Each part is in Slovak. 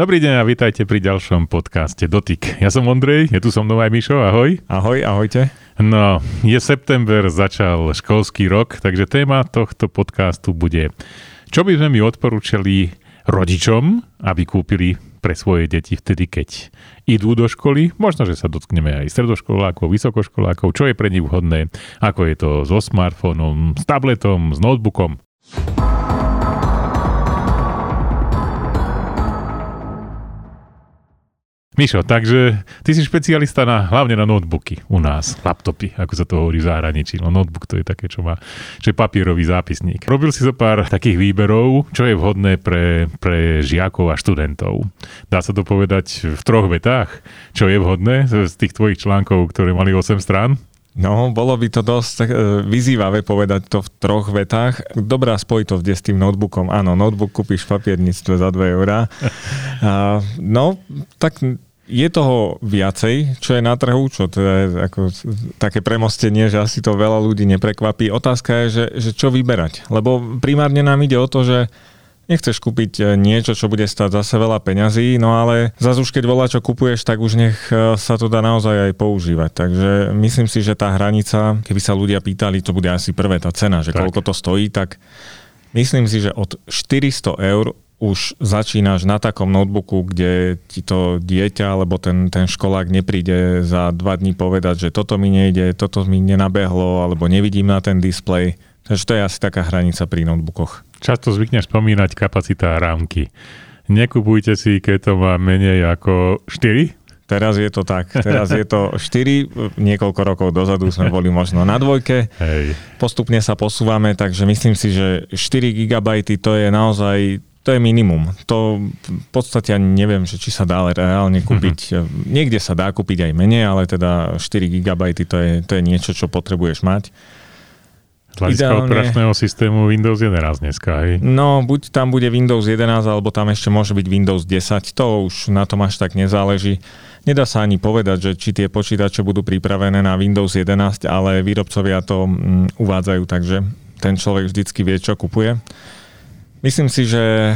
Dobrý deň a vítajte pri ďalšom podcaste Dotyk. Ja som Ondrej, je tu so mnou aj Mišo, ahoj. Ahoj, ahojte. No, je september, začal školský rok, takže téma tohto podcastu bude, čo by sme mi odporúčali rodičom, aby kúpili pre svoje deti vtedy, keď idú do školy. Možno, že sa dotkneme aj stredoškolákov, vysokoškolákov, čo je pre nich vhodné, ako je to so smartfónom, s tabletom, s notebookom. Mišo, takže ty si špecialista na, hlavne na notebooky u nás, laptopy, ako sa to hovorí v zahraničí. No notebook to je také, čo má, čo je papierový zápisník. Robil si zo pár takých výberov, čo je vhodné pre, pre žiakov a študentov. Dá sa to povedať v troch vetách, čo je vhodné z tých tvojich článkov, ktoré mali 8 strán? No, bolo by to dosť e, vyzývavé povedať to v troch vetách. Dobrá spojitosť je s tým notebookom. Áno, notebook kúpiš v papierníctve za 2 eurá. no, tak je toho viacej, čo je na trhu, čo to je ako také premostenie, že asi to veľa ľudí neprekvapí. Otázka je, že, že čo vyberať. Lebo primárne nám ide o to, že nechceš kúpiť e, niečo, čo bude stať zase veľa peňazí, no ale zase už keď volá, čo kupuješ, tak už nech e, sa to dá naozaj aj používať. Takže myslím si, že tá hranica, keby sa ľudia pýtali, to bude asi prvé tá cena, že tak. koľko to stojí, tak myslím si, že od 400 eur už začínaš na takom notebooku, kde ti to dieťa alebo ten, ten školák nepríde za dva dní povedať, že toto mi nejde, toto mi nenabehlo alebo nevidím na ten displej. Takže to je asi taká hranica pri notebookoch. Často zvykneš spomínať kapacita rámky. Nekupujte si, keď to má menej ako 4, Teraz je to tak. Teraz je to 4, niekoľko rokov dozadu sme boli možno na dvojke. Hej. Postupne sa posúvame, takže myslím si, že 4 GB to je naozaj to je minimum. To v podstate ani neviem, že či sa dá reálne kúpiť. Mm-hmm. Niekde sa dá kúpiť aj menej, ale teda 4 GB to je, to je niečo, čo potrebuješ mať. Z hľadiska Ideálne... operačného systému Windows 11 dneska, hej? No, buď tam bude Windows 11, alebo tam ešte môže byť Windows 10. To už na tom až tak nezáleží. Nedá sa ani povedať, že či tie počítače budú pripravené na Windows 11, ale výrobcovia to mm, uvádzajú, takže ten človek vždycky vie, čo kupuje. Myslím si, že e,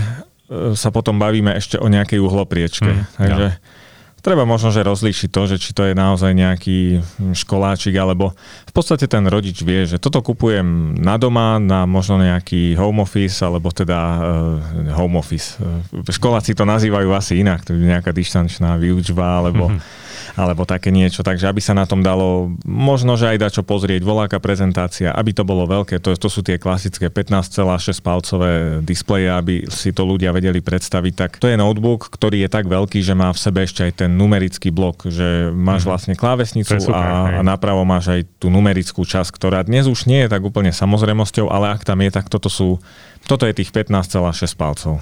sa potom bavíme ešte o nejakej uhlopriečke. Mm, Takže ja. Treba možno, že rozlíšiť to, že či to je naozaj nejaký školáčik, alebo v podstate ten rodič vie, že toto kupujem na doma, na možno nejaký home office, alebo teda uh, home office. Školáci to nazývajú asi inak, to je nejaká dištančná výučba, alebo mm-hmm alebo také niečo. Takže aby sa na tom dalo možno, že aj čo pozrieť, voláka prezentácia, aby to bolo veľké, to, to sú tie klasické 15,6 palcové displeje, aby si to ľudia vedeli predstaviť, tak to je notebook, ktorý je tak veľký, že má v sebe ešte aj ten numerický blok, že máš mm. vlastne klávesnicu super, a, a napravo máš aj tú numerickú časť, ktorá dnes už nie je tak úplne samozrejmosťou, ale ak tam je, tak toto sú toto je tých 15,6 palcov.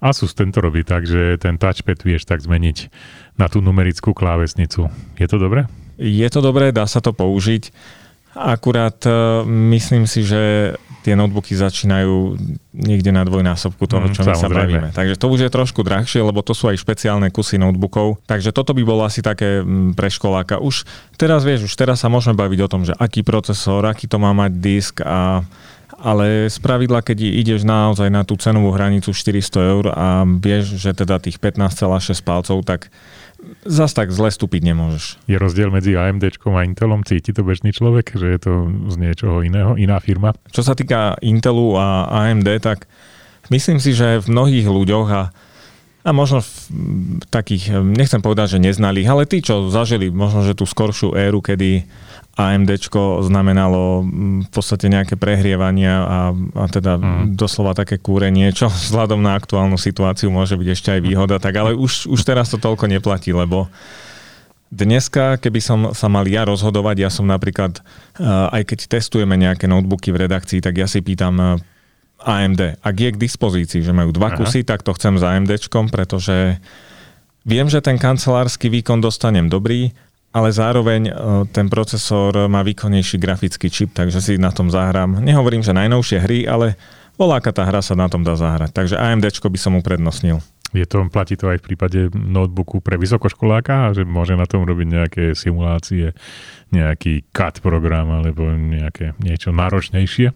Asus tento robí tak, že ten touchpad vieš tak zmeniť na tú numerickú klávesnicu. Je to dobré? Je to dobré, dá sa to použiť. Akurát uh, myslím si, že tie notebooky začínajú niekde na dvojnásobku toho, mm, čo my sa bavíme. Takže to už je trošku drahšie, lebo to sú aj špeciálne kusy notebookov. Takže toto by bolo asi také pre školáka. Už teraz vieš, už teraz sa môžeme baviť o tom, že aký procesor, aký to má mať disk a ale z pravidla, keď ideš naozaj na tú cenovú hranicu 400 eur a vieš, že teda tých 15,6 palcov, tak zas tak zle stúpiť nemôžeš. Je rozdiel medzi AMD a Intelom? Cíti to bežný človek, že je to z niečoho iného, iná firma? Čo sa týka Intelu a AMD, tak myslím si, že v mnohých ľuďoch a a možno v takých, nechcem povedať, že neznalých, ale tí, čo zažili možno, že tú skoršiu éru, kedy AMD znamenalo mm, v podstate nejaké prehrievania a, a teda mm. doslova také kúrenie, čo vzhľadom na aktuálnu situáciu môže byť ešte aj výhoda, tak ale už, už teraz to toľko neplatí, lebo Dneska, keby som sa mal ja rozhodovať, ja som napríklad, eh, aj keď testujeme nejaké notebooky v redakcii, tak ja si pýtam eh, AMD. Ak je k dispozícii, že majú dva Aha. kusy, tak to chcem s AMD, pretože viem, že ten kancelársky výkon dostanem dobrý, ale zároveň e, ten procesor má výkonnejší grafický čip, takže si na tom zahrám. Nehovorím, že najnovšie hry, ale voláka tá hra sa na tom dá zahrať. Takže AMD by som uprednostnil. Je to, platí to aj v prípade notebooku pre vysokoškoláka, že môže na tom robiť nejaké simulácie, nejaký CAD program alebo nejaké niečo náročnejšie?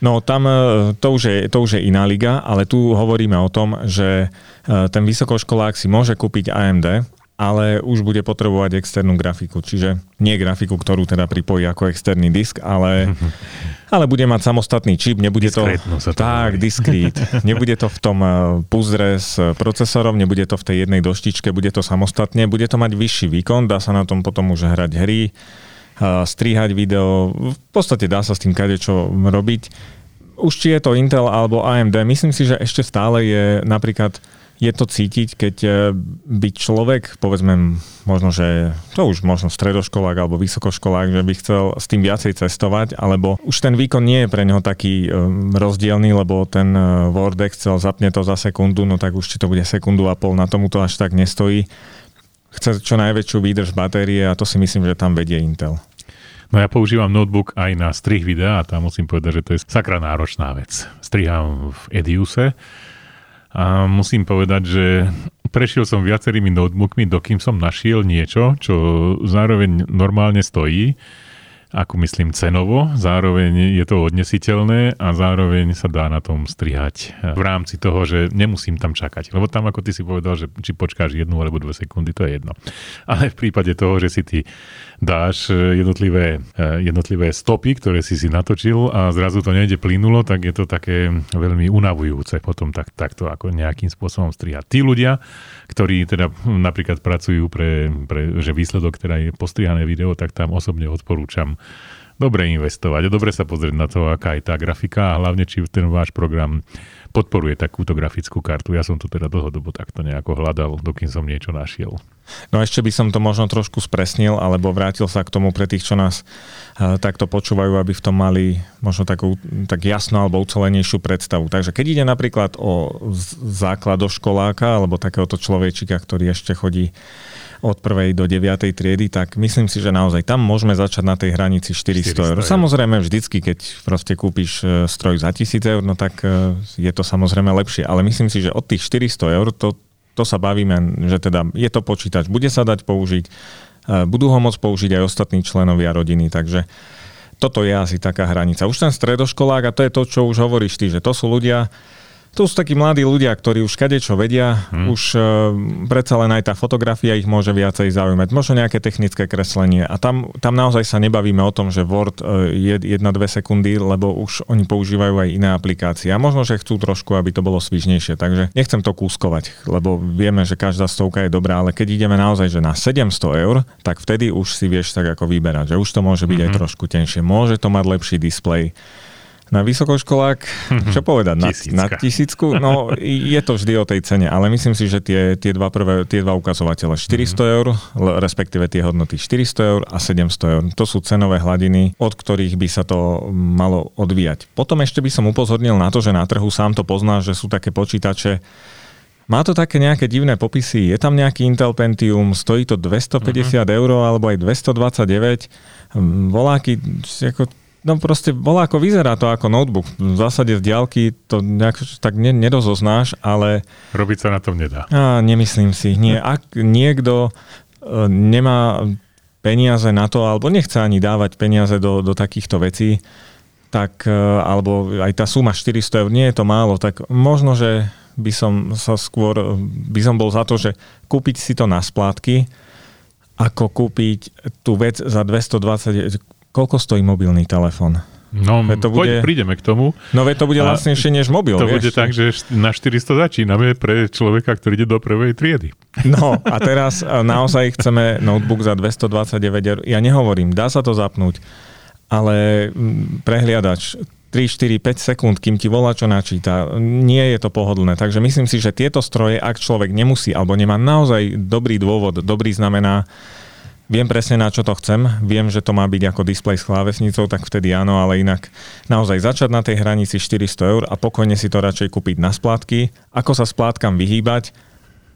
No tam e, to už, je, to už je iná liga, ale tu hovoríme o tom, že e, ten vysokoškolák si môže kúpiť AMD, ale už bude potrebovať externú grafiku. Čiže nie grafiku, ktorú teda pripojí ako externý disk, ale, ale bude mať samostatný čip, nebude to... Sa to tak, diskrét. Nebude to v tom e, puzzle s procesorom, nebude to v tej jednej doštičke, bude to samostatne, bude to mať vyšší výkon, dá sa na tom potom už hrať hry, e, strihať video, v podstate dá sa s tým kadečo robiť. Už či je to Intel alebo AMD, myslím si, že ešte stále je napríklad je to cítiť, keď e, by človek, povedzme, možno, že to už možno stredoškolák alebo vysokoškolák, že by chcel s tým viacej cestovať, alebo už ten výkon nie je pre neho taký e, rozdielný, lebo ten e, Word Excel zapne to za sekundu, no tak už či to bude sekundu a pol, na tomu to až tak nestojí. Chce čo najväčšiu výdrž batérie a to si myslím, že tam vedie Intel. No ja používam notebook aj na strih videa a tam musím povedať, že to je sakra náročná vec. Striham v Ediuse, a musím povedať, že prešiel som viacerými notebookmi, dokým som našiel niečo, čo zároveň normálne stojí ako myslím cenovo, zároveň je to odnesiteľné a zároveň sa dá na tom strihať v rámci toho, že nemusím tam čakať. Lebo tam, ako ty si povedal, že či počkáš jednu alebo dve sekundy, to je jedno. Ale v prípade toho, že si ty dáš jednotlivé, jednotlivé stopy, ktoré si si natočil a zrazu to nejde plynulo, tak je to také veľmi unavujúce potom tak, takto ako nejakým spôsobom strihať. Tí ľudia, ktorí teda napríklad pracujú pre, pre že výsledok teda je postrihané video, tak tam osobne odporúčam dobre investovať a dobre sa pozrieť na to, aká je tá grafika a hlavne, či ten váš program podporuje takúto grafickú kartu. Ja som to teda dlhodobo takto nejako hľadal, dokým som niečo našiel. No ešte by som to možno trošku spresnil, alebo vrátil sa k tomu pre tých, čo nás uh, takto počúvajú, aby v tom mali možno takú tak jasnú alebo ucelenejšiu predstavu. Takže keď ide napríklad o základoškoláka alebo takéhoto človečika, ktorý ešte chodí od prvej do 9. triedy, tak myslím si, že naozaj tam môžeme začať na tej hranici 400, 400 eur. Samozrejme vždycky, keď proste kúpiš e, stroj za 1000 eur, no tak e, je to samozrejme lepšie. Ale myslím si, že od tých 400 eur to, to sa bavíme, že teda je to počítač, bude sa dať použiť, e, budú ho môcť použiť aj ostatní členovia rodiny, takže toto je asi taká hranica. Už ten stredoškolák, a to je to, čo už hovoríš ty, že to sú ľudia, to sú takí mladí ľudia, ktorí už kade čo vedia, hmm. už uh, predsa len aj tá fotografia ich môže viacej zaujímať, možno nejaké technické kreslenie. A tam, tam naozaj sa nebavíme o tom, že Word uh, je 1-2 sekundy, lebo už oni používajú aj iné aplikácie. A možno, že chcú trošku, aby to bolo svižnejšie, takže nechcem to kúskovať, lebo vieme, že každá stovka je dobrá, ale keď ideme naozaj že na 700 eur, tak vtedy už si vieš tak ako vyberať, že už to môže byť hmm. aj trošku tenšie, môže to mať lepší displej, na vysokoškolák, čo povedať, na, na tisícku? No, je to vždy o tej cene, ale myslím si, že tie, tie, dva, prvé, tie dva ukazovatele, 400 mm-hmm. eur, respektíve tie hodnoty 400 eur a 700 eur, to sú cenové hladiny, od ktorých by sa to malo odvíjať. Potom ešte by som upozornil na to, že na trhu sám to pozná, že sú také počítače, má to také nejaké divné popisy, je tam nejaký Intel Pentium, stojí to 250 uh-huh. eur alebo aj 229, voláky, ako No proste bola ako vyzerá to ako notebook. V zásade z diálky to nejak tak ne, nedozoznáš, ale... Robiť sa na tom nedá. A, nemyslím si. Nie, ak niekto e, nemá peniaze na to, alebo nechce ani dávať peniaze do, do takýchto vecí, tak, e, alebo aj tá suma 400 eur, nie je to málo, tak možno, že by som sa skôr, by som bol za to, že kúpiť si to na splátky, ako kúpiť tú vec za 220, koľko stojí mobilný telefón? No, to bude, poď, prídeme k tomu. No to bude lacnejšie než mobil. To vieš? bude tak, že na 400 začíname pre človeka, ktorý ide do prvej triedy. No a teraz naozaj chceme notebook za 229 eur. Ja nehovorím, dá sa to zapnúť, ale prehliadač 3, 4, 5 sekúnd, kým ti volá, čo načíta. Nie je to pohodlné. Takže myslím si, že tieto stroje, ak človek nemusí alebo nemá naozaj dobrý dôvod, dobrý znamená, viem presne na čo to chcem, viem, že to má byť ako displej s klávesnicou, tak vtedy áno, ale inak naozaj začať na tej hranici 400 eur a pokojne si to radšej kúpiť na splátky, ako sa splátkam vyhýbať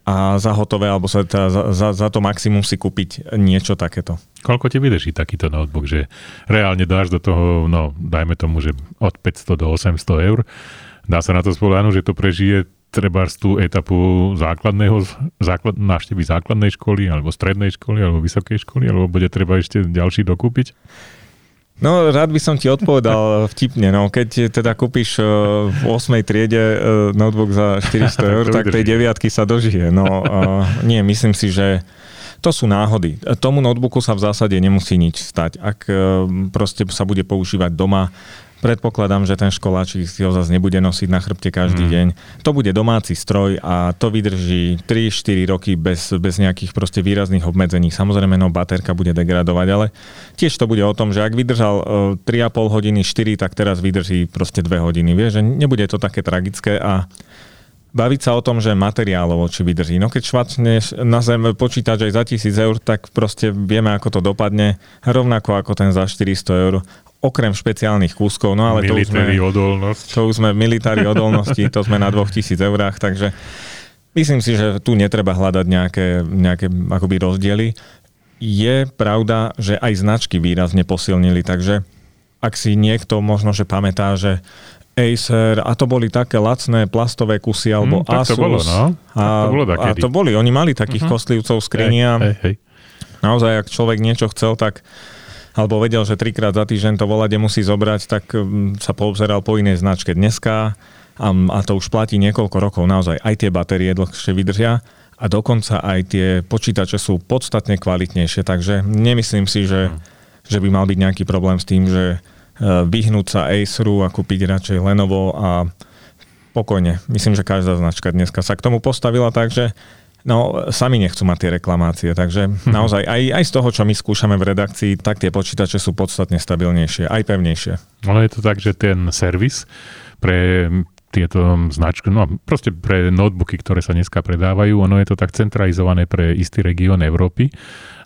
a za hotové, alebo sa teda za, za, za to maximum si kúpiť niečo takéto. Koľko ti vydrží takýto notebook, že reálne dáš do toho, no dajme tomu, že od 500 do 800 eur, dá sa na to spoláhnuť, že to prežije treba tú etapu základného, základ, návštevy základnej školy, alebo strednej školy, alebo vysokej školy, alebo bude treba ešte ďalší dokúpiť? No, rád by som ti odpovedal vtipne. No, keď teda kúpiš e, v 8. triede e, notebook za 400 eur, tak tej deviatky sa dožije. No, nie, myslím si, že to sú náhody. Tomu notebooku sa v zásade nemusí nič stať. Ak proste sa bude používať doma, Predpokladám, že ten školáčik si ho zase nebude nosiť na chrbte každý mm. deň. To bude domáci stroj a to vydrží 3-4 roky bez, bez nejakých proste výrazných obmedzení. Samozrejme, no baterka bude degradovať, ale tiež to bude o tom, že ak vydržal uh, e, 3,5 hodiny, 4, tak teraz vydrží proste 2 hodiny. Vieš, že nebude to také tragické a baviť sa o tom, že materiálovo či vydrží. No keď švacneš na zem počítač aj za 1000 eur, tak proste vieme, ako to dopadne. Rovnako ako ten za 400 eur okrem špeciálnych kúskov, no ale to už, sme, odolnosť. to už sme v militári odolnosti, to sme na 2000 eurách, takže myslím si, že tu netreba hľadať nejaké, nejaké akoby rozdiely. Je pravda, že aj značky výrazne posilnili, takže ak si niekto možno, že pamätá, že Acer a to boli také lacné plastové kusy alebo hmm, Asus. To bolo, no. A, to bolo a to boli, oni mali takých uh-huh. kostlivcov skrinia. Hej, hej, hej. Naozaj, ak človek niečo chcel, tak alebo vedel, že trikrát za týždeň to volade musí zobrať, tak mm, sa poobzeral po inej značke dneska a, a to už platí niekoľko rokov naozaj. Aj tie batérie dlhšie vydržia a dokonca aj tie počítače sú podstatne kvalitnejšie, takže nemyslím si, že, že by mal byť nejaký problém s tým, že e, vyhnúť sa Aceru a kúpiť radšej Lenovo a pokojne. Myslím, že každá značka dneska sa k tomu postavila, takže No, sami nechcú mať tie reklamácie, takže hm. naozaj aj, aj z toho, čo my skúšame v redakcii, tak tie počítače sú podstatne stabilnejšie, aj pevnejšie. Ale je to tak, že ten servis pre tieto značky, no proste pre notebooky, ktoré sa dneska predávajú, ono je to tak centralizované pre istý región Európy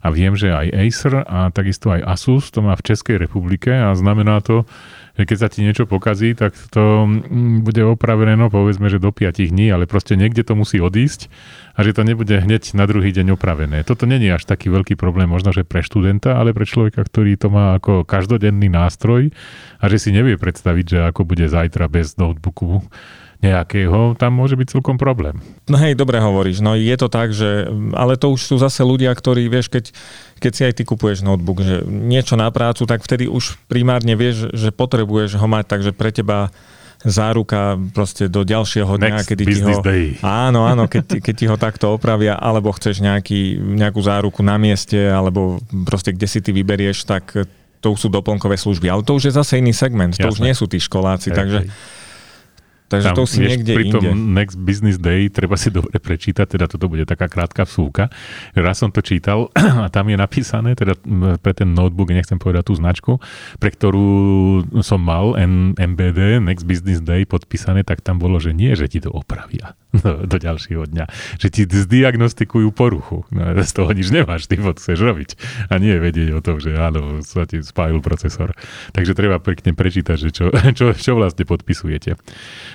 a viem, že aj Acer a takisto aj Asus to má v Českej republike a znamená to, že keď sa ti niečo pokazí, tak to mm, bude opravené, no povedzme, že do 5 dní, ale proste niekde to musí odísť a že to nebude hneď na druhý deň opravené. Toto není až taký veľký problém možno, že pre študenta, ale pre človeka, ktorý to má ako každodenný nástroj a že si nevie predstaviť, že ako bude zajtra bez notebooku nejakého, tam môže byť celkom problém. No hej, dobre hovoríš, no je to tak, že, ale to už sú zase ľudia, ktorí, vieš, keď, keď si aj ty kupuješ notebook, že niečo na prácu, tak vtedy už primárne vieš, že potrebuješ ho mať, takže pre teba záruka proste do ďalšieho dňa, Next kedy ti ho... Day. Áno, áno, keď, keď ti ho takto opravia, alebo chceš nejaký, nejakú záruku na mieste, alebo proste kde si ty vyberieš, tak to už sú doplnkové služby. Ale to už je zase iný segment, to Jasne. už nie sú tí školáci, hej, takže hej Takže Tam, to si niekde pri tom Next Business Day treba si dobre prečítať, teda toto bude taká krátka vsúka. Raz som to čítal a tam je napísané, teda pre ten notebook, nechcem povedať tú značku, pre ktorú som mal N- MBD, Next Business Day podpísané, tak tam bolo, že nie, že ti to opravia do, do ďalšieho dňa, že ti zdiagnostikujú poruchu. No, z toho nič nemáš, ty chceš robiť. A nie vedieť o tom, že áno, sa ti spájil procesor. Takže treba pekne prečítať, že čo, čo, čo vlastne podpisujete.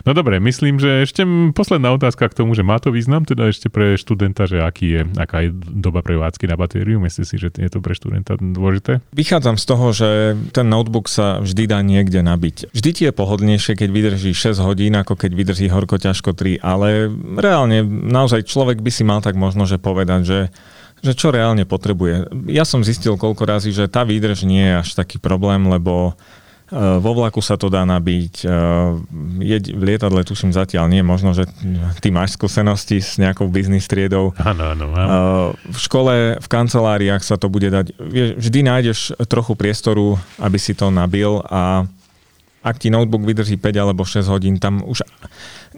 No dobre, myslím, že ešte posledná otázka k tomu, že má to význam teda ešte pre študenta, že aký je, aká je doba prevádzky na batériu. Myslíte si, že je to pre študenta dôležité? Vychádzam z toho, že ten notebook sa vždy dá niekde nabiť. Vždy ti je pohodlnejšie, keď vydrží 6 hodín, ako keď vydrží horko ťažko 3, ale reálne naozaj človek by si mal tak možno, že povedať, že že čo reálne potrebuje. Ja som zistil koľko razy, že tá výdrž nie je až taký problém, lebo vo vlaku sa to dá nabiť, Jeď, v lietadle tuším zatiaľ nie, možno, že ty máš skúsenosti s nejakou biznis triedou. Áno, áno. V škole, v kanceláriách sa to bude dať, vždy nájdeš trochu priestoru, aby si to nabil a ak ti notebook vydrží 5 alebo 6 hodín, tam už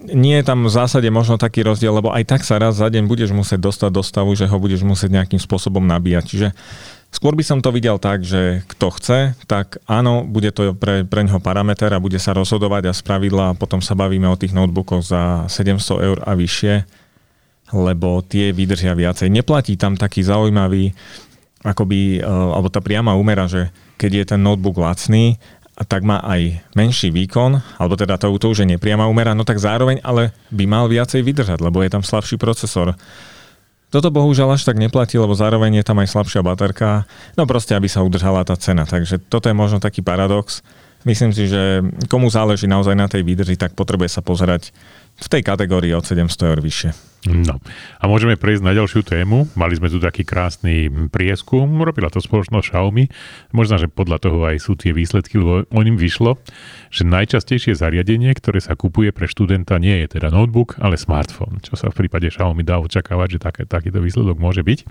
nie je tam v zásade možno taký rozdiel, lebo aj tak sa raz za deň budeš musieť dostať do stavu, že ho budeš musieť nejakým spôsobom nabíjať. Čiže Skôr by som to videl tak, že kto chce, tak áno, bude to pre, pre neho parameter a bude sa rozhodovať a spravidla potom sa bavíme o tých notebookoch za 700 eur a vyššie, lebo tie vydržia viacej. Neplatí tam taký zaujímavý, akoby, e, alebo tá priama úmera, že keď je ten notebook lacný, tak má aj menší výkon, alebo teda to, to už je nepriama úmera, no tak zároveň ale by mal viacej vydržať, lebo je tam slabší procesor. Toto bohužiaľ až tak neplatí, lebo zároveň je tam aj slabšia baterka. No proste, aby sa udržala tá cena. Takže toto je možno taký paradox. Myslím si, že komu záleží naozaj na tej výdrži, tak potrebuje sa pozerať v tej kategórii od 700 eur vyššie. No a môžeme prejsť na ďalšiu tému. Mali sme tu taký krásny prieskum, robila to spoločnosť Xiaomi. Možno, že podľa toho aj sú tie výsledky, lebo o ním vyšlo, že najčastejšie zariadenie, ktoré sa kupuje pre študenta, nie je teda notebook, ale smartfón, čo sa v prípade Xiaomi dá očakávať, že také, takýto výsledok môže byť.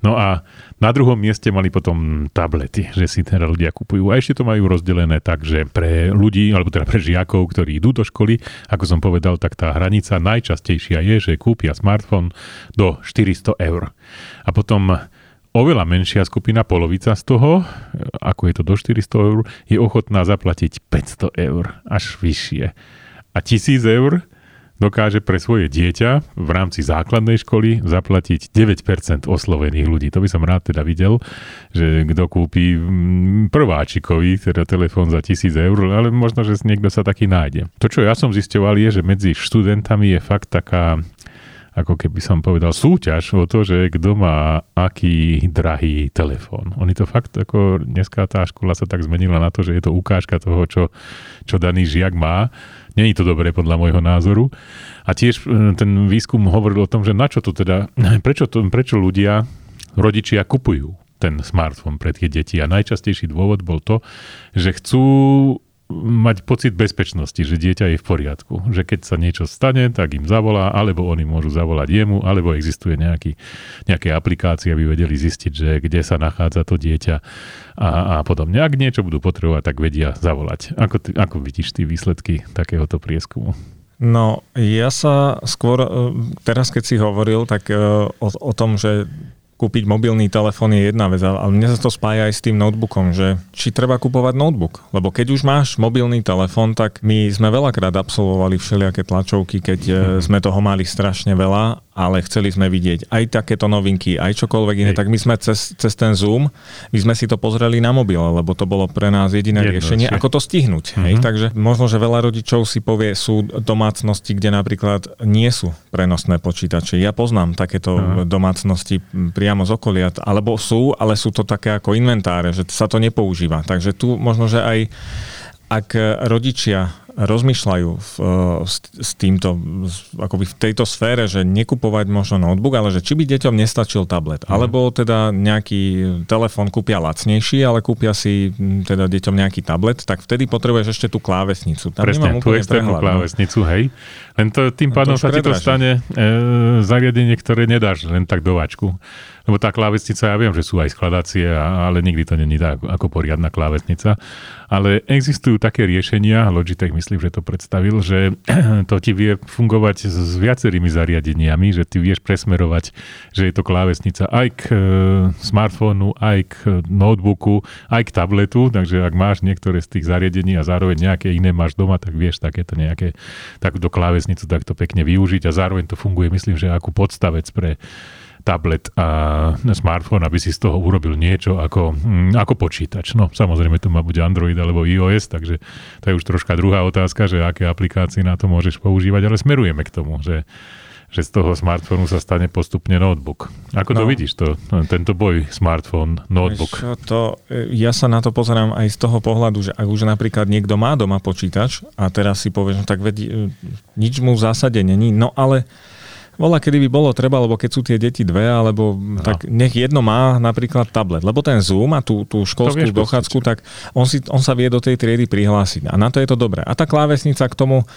No a na druhom mieste mali potom tablety, že si teda ľudia kupujú. A ešte to majú rozdelené tak, že pre ľudí, alebo teda pre žiakov, ktorí idú do školy, ako som povedal, tak tá hranica najčastejšia je, že kúpia smartfón do 400 eur. A potom oveľa menšia skupina, polovica z toho, ako je to do 400 eur, je ochotná zaplatiť 500 eur, až vyššie. A 1000 eur dokáže pre svoje dieťa v rámci základnej školy zaplatiť 9% oslovených ľudí. To by som rád teda videl, že kto kúpi mm, prváčikovi teda telefón za 1000 eur, ale možno, že niekto sa taký nájde. To, čo ja som zistoval, je, že medzi študentami je fakt taká ako keby som povedal, súťaž o to, že kto má aký drahý telefón. Oni to fakt, ako dneska tá škola sa tak zmenila na to, že je to ukážka toho, čo, čo daný žiak má Není to dobré podľa môjho názoru. A tiež e, ten výskum hovoril o tom, že na čo to teda, prečo, to, prečo ľudia, rodičia kupujú ten smartfón pre tie deti. A najčastejší dôvod bol to, že chcú mať pocit bezpečnosti, že dieťa je v poriadku. Že keď sa niečo stane, tak im zavolá, alebo oni môžu zavolať jemu, alebo existuje nejaký, nejaké aplikácie, aby vedeli zistiť, že kde sa nachádza to dieťa a, a podobne. Ak niečo budú potrebovať, tak vedia zavolať. Ako, ty, ako vidíš ty výsledky takéhoto prieskumu? No, ja sa skôr, e, teraz keď si hovoril, tak e, o, o tom, že kúpiť mobilný telefón je jedna vec, ale mne sa to spája aj s tým notebookom, že či treba kupovať notebook. Lebo keď už máš mobilný telefón, tak my sme veľakrát absolvovali všelijaké tlačovky, keď e, sme toho mali strašne veľa ale chceli sme vidieť aj takéto novinky, aj čokoľvek iné, Hej. tak my sme cez, cez ten Zoom, my sme si to pozreli na mobil, lebo to bolo pre nás jediné Jedno, riešenie, ako to stihnúť. Uh-huh. Hej? Mhm. Takže možno, že veľa rodičov si povie, sú domácnosti, kde napríklad nie sú prenosné počítače. Ja poznám takéto uh-huh. domácnosti priamo z okolia, alebo sú, ale sú to také ako inventáre, že sa to nepoužíva. Takže tu možno, že aj ak rodičia rozmýšľajú v, e, s, s týmto, akoby v tejto sfére, že nekupovať možno notebook, ale že či by deťom nestačil tablet. Mm. Alebo teda nejaký telefón kúpia lacnejší, ale kúpia si teda deťom nejaký tablet, tak vtedy potrebuješ ešte tú klávesnicu. Tam Presne, tú externú no. klávesnicu, hej. Len to, tým pádom sa ti to stane e, zariadenie, ktoré nedáš len tak do váčku. Lebo tá klávesnica, ja viem, že sú aj skladacie, ale nikdy to není tak ako poriadna klávesnica. Ale existujú také riešenia, Logitech myslím, že to predstavil, že to ti vie fungovať s viacerými zariadeniami, že ty vieš presmerovať, že je to klávesnica aj k e, smartfónu, aj k notebooku, aj k tabletu, takže ak máš niektoré z tých zariadení a zároveň nejaké iné máš doma, tak vieš takéto nejaké, takúto klávesnicu takto pekne využiť a zároveň to funguje, myslím, že ako podstavec pre tablet a smartfón, aby si z toho urobil niečo ako, hm, ako počítač. No samozrejme to má buď Android alebo iOS, takže to je už troška druhá otázka, že aké aplikácie na to môžeš používať, ale smerujeme k tomu, že že z toho smartfónu sa stane postupne notebook. Ako to no. vidíš, to, tento boj smartfón, notebook? Čo to, ja sa na to pozerám aj z toho pohľadu, že ak už napríklad niekto má doma počítač a teraz si povieš, no tak vedí, nič mu v zásade není, no ale Vola, kedy by bolo treba, lebo keď sú tie deti dve, alebo no. tak nech jedno má napríklad tablet. Lebo ten Zoom a tú, tú školskú dochádzku, tak on, si, on sa vie do tej triedy prihlásiť. A na to je to dobré. A tá klávesnica k tomu,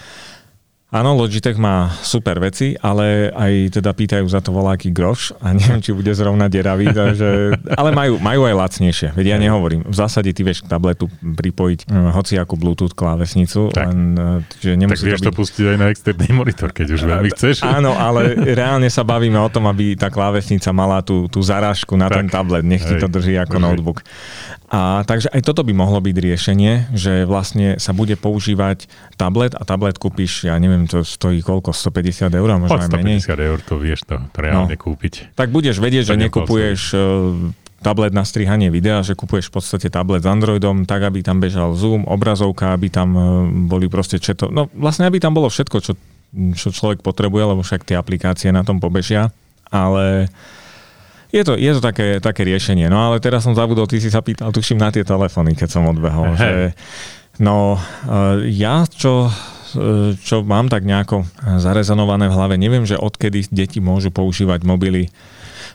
Áno, Logitech má super veci, ale aj teda pýtajú za to voláky groš a neviem, či bude zrovna deravý, takže, ale majú, majú aj lacnejšie. Veď ja nehovorím. V zásade ty vieš k tabletu pripojiť uh, hociakú Bluetooth klávesnicu, tak. len uh, že nemusí tak vieš to, byť... to pustiť aj na externý monitor, keď už veľmi chceš. Áno, ale reálne sa bavíme o tom, aby tá klávesnica mala tú, tú zarážku na tak. ten tablet, nech ti to drží ako drží. notebook. A takže aj toto by mohlo byť riešenie, že vlastne sa bude používať tablet a tablet kúpiš, ja neviem, to stojí koľko, 150 eur, možno menej. 150 eur to vieš to, to reálne no. kúpiť. Tak budeš vedieť, to že nekupuješ e, tablet na strihanie videa, že kupuješ v podstate tablet s Androidom, tak aby tam bežal Zoom, obrazovka, aby tam e, boli proste četo, no vlastne aby tam bolo všetko, čo, čo človek potrebuje, lebo však tie aplikácie na tom pobežia, ale je to, je to také, také riešenie. No ale teraz som zabudol, ty si sa pýtal, tuším, na tie telefóny, keď som odbehol. Že, no, e, ja čo čo mám tak nejako zarezonované v hlave, neviem, že odkedy deti môžu používať mobily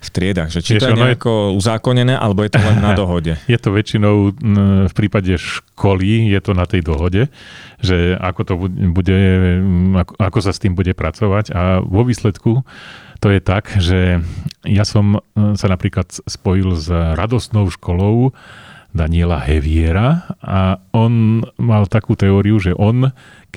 v triedach. Že či Vieš, to je nejako je... uzákonené, alebo je to len na dohode? Je to väčšinou v prípade školy, je to na tej dohode, že ako to bude, ako, ako sa s tým bude pracovať a vo výsledku to je tak, že ja som e, sa napríklad spojil s radostnou školou Daniela Heviera a on mal takú teóriu, že on,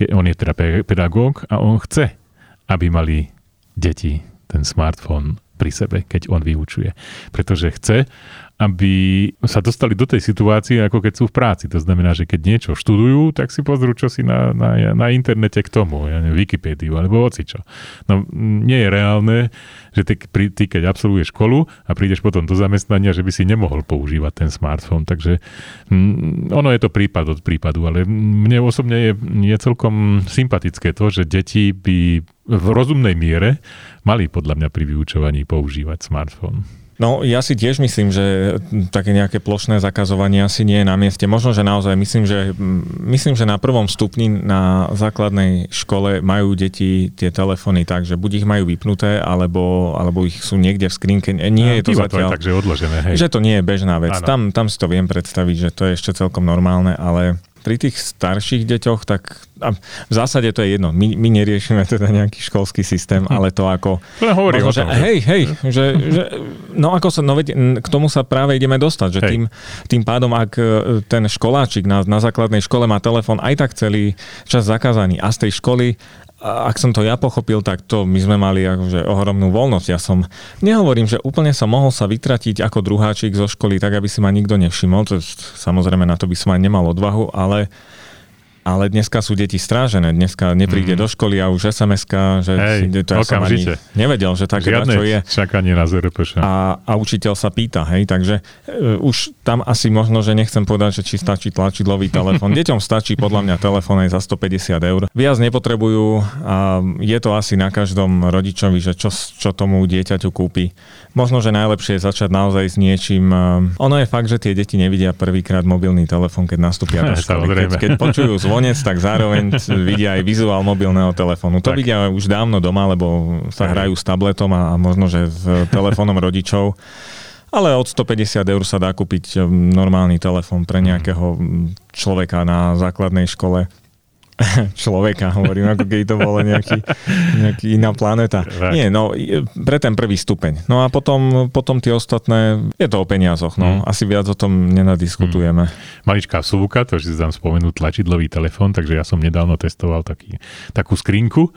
on je teda pedagóg a on chce, aby mali deti ten smartfón pri sebe, keď on vyučuje. Pretože chce, aby sa dostali do tej situácie, ako keď sú v práci. To znamená, že keď niečo študujú, tak si pozrú, čo si na, na, na internete k tomu, ja neviem, Wikipédiu alebo čo. No nie je reálne, že ty, pri, ty keď absolvuješ školu a prídeš potom do zamestnania, že by si nemohol používať ten smartfón. Takže mm, ono je to prípad od prípadu, ale mne osobne je, je celkom sympatické to, že deti by v rozumnej miere mali podľa mňa pri vyučovaní používať smartfón. No ja si tiež myslím, že také nejaké plošné zakazovanie asi nie je na mieste. Možno, že naozaj myslím, že, myslím, že na prvom stupni na základnej škole majú deti tie telefóny tak, že buď ich majú vypnuté, alebo, alebo ich sú niekde v skrinke. Nie je to zatiaľ... To je takže odložené, hej. Že to nie je bežná vec. Tam, tam si to viem predstaviť, že to je ešte celkom normálne, ale pri tých starších deťoch, tak a v zásade to je jedno. My, my neriešime teda nejaký školský systém, hm. ale to ako... To hovorí možno, o tom, že, hej, hej, že, že, no ako sa, no veď, k tomu sa práve ideme dostať, že tým, tým pádom, ak e, ten školáčik na, na základnej škole má telefón aj tak celý čas zakázaný a z tej školy ak som to ja pochopil, tak to my sme mali akože ohromnú voľnosť. Ja som, nehovorím, že úplne som mohol sa vytratiť ako druháčik zo školy, tak aby si ma nikto nevšimol. To, samozrejme na to by som aj nemal odvahu, ale ale dneska sú deti strážené. Dneska nepríde mm. do školy a už sms že Hej, to ja som ani nevedel, že také čo je. čakanie na ZRPŠ. A, a učiteľ sa pýta, hej, takže uh, už tam asi možno, že nechcem povedať, že či stačí tlačidlový telefón. Deťom stačí podľa mňa telefón aj za 150 eur. Viac nepotrebujú a je to asi na každom rodičovi, že čo, čo tomu dieťaťu kúpi. Možno, že najlepšie je začať naozaj s niečím. Uh, ono je fakt, že tie deti nevidia prvýkrát mobilný telefón, keď nastúpia do školy. Keď, keď počujú zvon zvonec, tak zároveň vidia aj vizuál mobilného telefónu. To tak. vidia už dávno doma, lebo sa hrajú s tabletom a, a možno, že s telefónom rodičov. Ale od 150 eur sa dá kúpiť um, normálny telefón pre nejakého človeka na základnej škole. človeka, hovorím, ako keď to bolo nejaký, nejaký iná planéta. Nie, no, pre ten prvý stupeň. No a potom, potom tie ostatné, je to o peniazoch, no. Mm. Asi viac o tom nenadiskutujeme. Mm. Maličká súvka, to si tam spomenúť tlačidlový telefón, takže ja som nedávno testoval taký, takú skrinku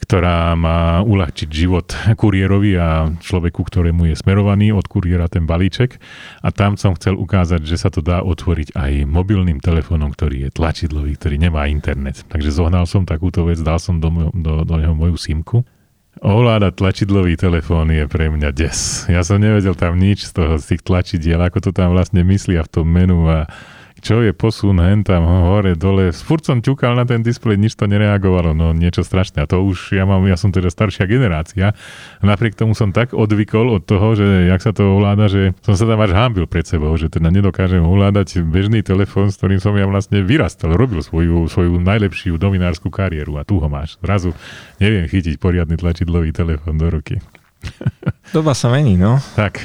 ktorá má uľahčiť život kuriérovi a človeku, ktorému je smerovaný od kuriéra ten balíček. A tam som chcel ukázať, že sa to dá otvoriť aj mobilným telefónom, ktorý je tlačidlový, ktorý nemá internet. Takže zohnal som takúto vec, dal som do, do, do neho moju simku. Ovládať tlačidlový telefón je pre mňa des. Ja som nevedel tam nič z toho, z tých tlačidiel, ako to tam vlastne myslia v tom menu a čo je posun hen tam hore, dole. Furt som ťukal na ten displej, nič to nereagovalo, no niečo strašné. A to už ja mám, ja som teda staršia generácia. Napriek tomu som tak odvykol od toho, že jak sa to ovláda, že som sa tam až hámbil pred sebou, že teda nedokážem ovládať bežný telefón, s ktorým som ja vlastne vyrastal, robil svoju, svoju najlepšiu dominárskú kariéru a tu ho máš. Zrazu neviem chytiť poriadny tlačidlový telefón do ruky. Doba sa mení, no. Tak,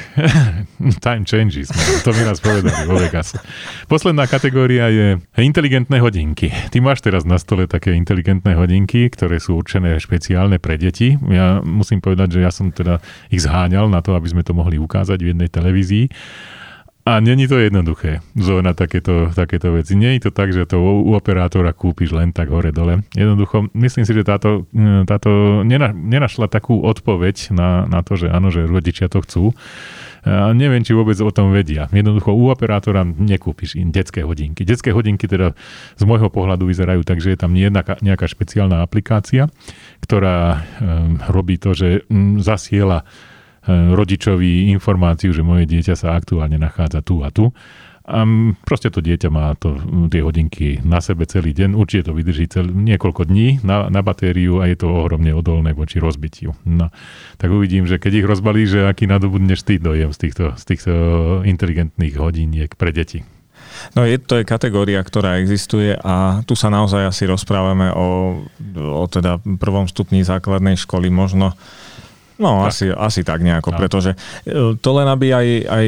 time changes, to mi raz povedali vo Vegas. Posledná kategória je inteligentné hodinky. Ty máš teraz na stole také inteligentné hodinky, ktoré sú určené špeciálne pre deti. Ja musím povedať, že ja som teda ich zháňal na to, aby sme to mohli ukázať v jednej televízii. A není to jednoduché zohnať takéto, takéto veci. Nie to tak, že to u, operátora kúpiš len tak hore-dole. Jednoducho, myslím si, že táto, e, táto nena, nenašla takú odpoveď na, na to, že áno, že rodičia to chcú. A neviem, či vôbec o tom vedia. Jednoducho u operátora nekúpiš im detské hodinky. Detské hodinky teda z môjho pohľadu vyzerajú tak, že je tam nejaká, nejaká špeciálna aplikácia, ktorá um, robí to, že um, zasiela rodičovi informáciu, že moje dieťa sa aktuálne nachádza tu a tu. A proste to dieťa má to, tie hodinky na sebe celý deň, určite to vydrží cel, niekoľko dní na, na batériu a je to ohromne odolné voči rozbitiu. No, tak uvidím, že keď ich rozbalíš, že aký nadobudneš ty dojem z týchto, z týchto inteligentných hodiniek pre deti. No je, to je kategória, ktorá existuje a tu sa naozaj asi rozprávame o, o teda prvom stupni základnej školy, možno No, tak. asi, asi tak nejako, no. pretože e, to len aby aj, aj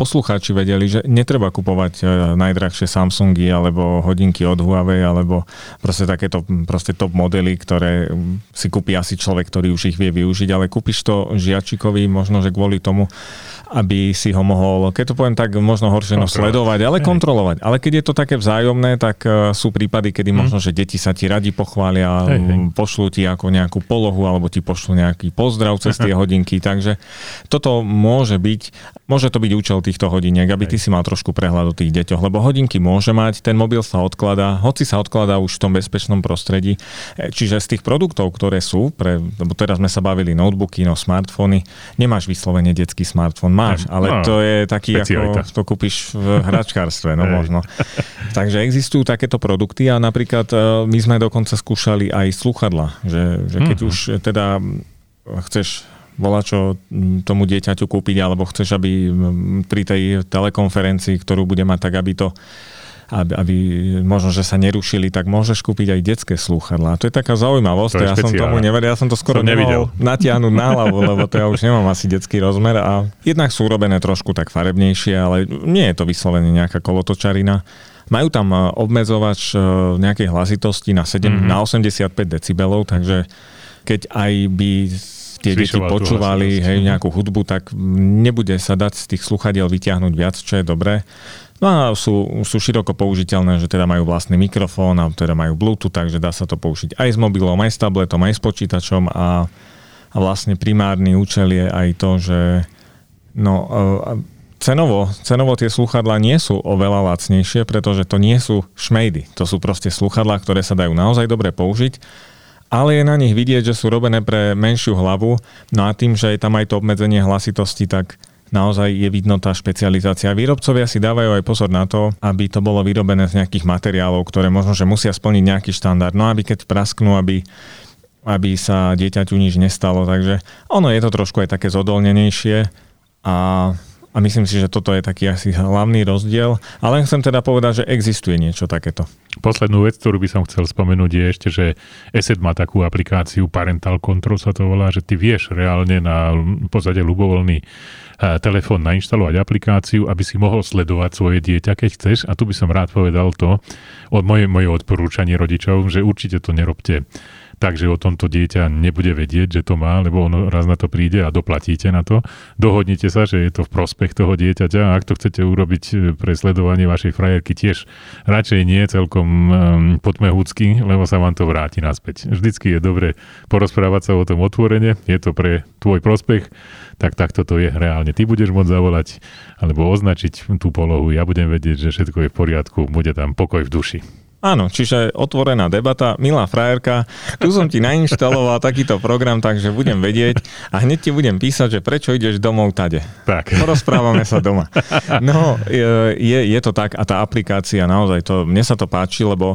poslucháči vedeli, že netreba kupovať e, najdrahšie Samsungy alebo hodinky od Huawei alebo proste takéto proste top modely, ktoré si kúpi asi človek, ktorý už ich vie využiť, ale kúpiš to žiačikovi možno, že kvôli tomu, aby si ho mohol, keď to poviem tak, možno horšie no, sledovať, ale kontrolovať. Ale keď je to také vzájomné, tak uh, sú prípady, kedy mm. možno, že deti sa ti radi pochvália, hej, hej. pošlú ti ako nejakú polohu, alebo ti pošlú nejaký pozdrav cez tie hodinky. Takže toto môže byť, môže to byť účel týchto hodiniek, aby ty si mal trošku prehľad o tých deťoch, lebo hodinky môže mať, ten mobil sa odkladá, hoci sa odkladá už v tom bezpečnom prostredí. E, čiže z tých produktov, ktoré sú, pre, lebo teraz sme sa bavili notebooky, no smartfóny, nemáš vyslovene detský smartfón, máš, ale no, to je taký, specialita. ako to kúpiš v hračkárstve, no možno. Takže existujú takéto produkty a napríklad e, my sme dokonca skúšali aj sluchadla, že, že keď mm-hmm. už teda chceš volá čo tomu dieťaťu kúpiť, alebo chceš, aby pri tej telekonferencii, ktorú bude mať, tak aby to aby, aby možno, že sa nerušili, tak môžeš kúpiť aj detské slúchadlá. To je taká zaujímavosť, to ja som tomu nevedel, ja som to skoro som nevidel natiahnuť na hlavu, lebo to ja už nemám asi detský rozmer a jednak sú urobené trošku tak farebnejšie, ale nie je to vyslovene nejaká kolotočarina. Majú tam e, obmedzovač e, nejakej hlasitosti na, 7, mm-hmm. na 85 decibelov, takže keď aj by tie deti počúvali hej, nejakú hudbu, tak nebude sa dať z tých sluchadiel vyťahnuť viac, čo je dobré. No a sú, sú široko použiteľné, že teda majú vlastný mikrofón a teda majú Bluetooth, takže dá sa to použiť aj s mobilom, aj s tabletom, aj s počítačom a, a vlastne primárny účel je aj to, že no, cenovo, cenovo tie sluchadlá nie sú oveľa lacnejšie, pretože to nie sú šmejdy. To sú proste sluchadlá, ktoré sa dajú naozaj dobre použiť ale je na nich vidieť, že sú robené pre menšiu hlavu, no a tým, že je tam aj to obmedzenie hlasitosti, tak naozaj je vidno tá špecializácia. Výrobcovia si dávajú aj pozor na to, aby to bolo vyrobené z nejakých materiálov, ktoré možno, že musia splniť nejaký štandard. No aby keď prasknú, aby, aby sa dieťaťu nič nestalo. Takže ono je to trošku aj také zodolnenejšie a a myslím si, že toto je taký asi hlavný rozdiel. Ale chcem teda povedať, že existuje niečo takéto. Poslednú vec, ktorú by som chcel spomenúť, je ešte, že ESET má takú aplikáciu Parental Control sa to volá, že ty vieš reálne na pozadie ľubovoľný telefón nainštalovať aplikáciu, aby si mohol sledovať svoje dieťa, keď chceš. A tu by som rád povedal to, od moje, moje odporúčanie rodičov, že určite to nerobte tak, že o tomto dieťa nebude vedieť, že to má, lebo ono raz na to príde a doplatíte na to. Dohodnite sa, že je to v prospech toho dieťaťa a ak to chcete urobiť e, pre sledovanie vašej frajerky tiež radšej nie celkom um, podmehúcky, lebo sa vám to vráti naspäť. Vždycky je dobre porozprávať sa o tom otvorene, je to pre tvoj prospech, tak takto to je reálne. Ty budeš môcť zavolať alebo označiť tú polohu, ja budem vedieť, že všetko je v poriadku, bude tam pokoj v duši. Áno, čiže otvorená debata. Milá frajerka, tu som ti nainštaloval takýto program, takže budem vedieť a hneď ti budem písať, že prečo ideš domov tade. Tak. Porozprávame sa doma. No, je, je to tak a tá aplikácia naozaj, to, mne sa to páči, lebo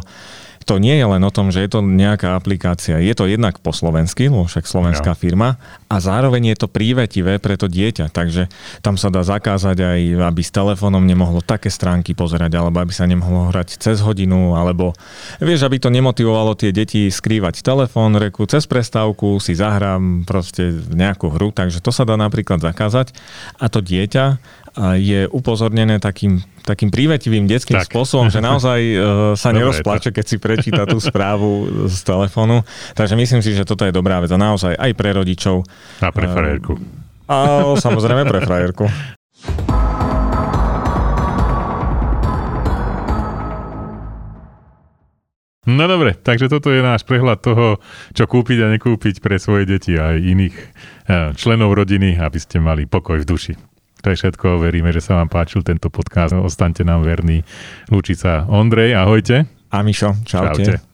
to nie je len o tom, že je to nejaká aplikácia. Je to jednak po slovensky, lebo však slovenská ja. firma a zároveň je to prívetivé pre to dieťa. Takže tam sa dá zakázať aj, aby s telefónom nemohlo také stránky pozerať, alebo aby sa nemohlo hrať cez hodinu, alebo vieš, aby to nemotivovalo tie deti skrývať telefón, reku cez prestávku si zahrám proste nejakú hru, takže to sa dá napríklad zakázať a to dieťa je upozornené takým, takým prívetivým detským tak. spôsobom, že naozaj uh, sa Dobre, nerozplače, keď si prečíta tú správu z telefónu. Takže myslím si, že toto je dobrá vec a naozaj aj pre rodičov. A pre frajerku. Uh, a samozrejme pre frajerku. No dobre, takže toto je náš prehľad toho, čo kúpiť a nekúpiť pre svoje deti a aj iných eh, členov rodiny, aby ste mali pokoj v duši. To je všetko. Veríme, že sa vám páčil tento podcast. Ostaňte nám verní. Lúčica Ondrej, ahojte. A Mišo, čaute. čaute.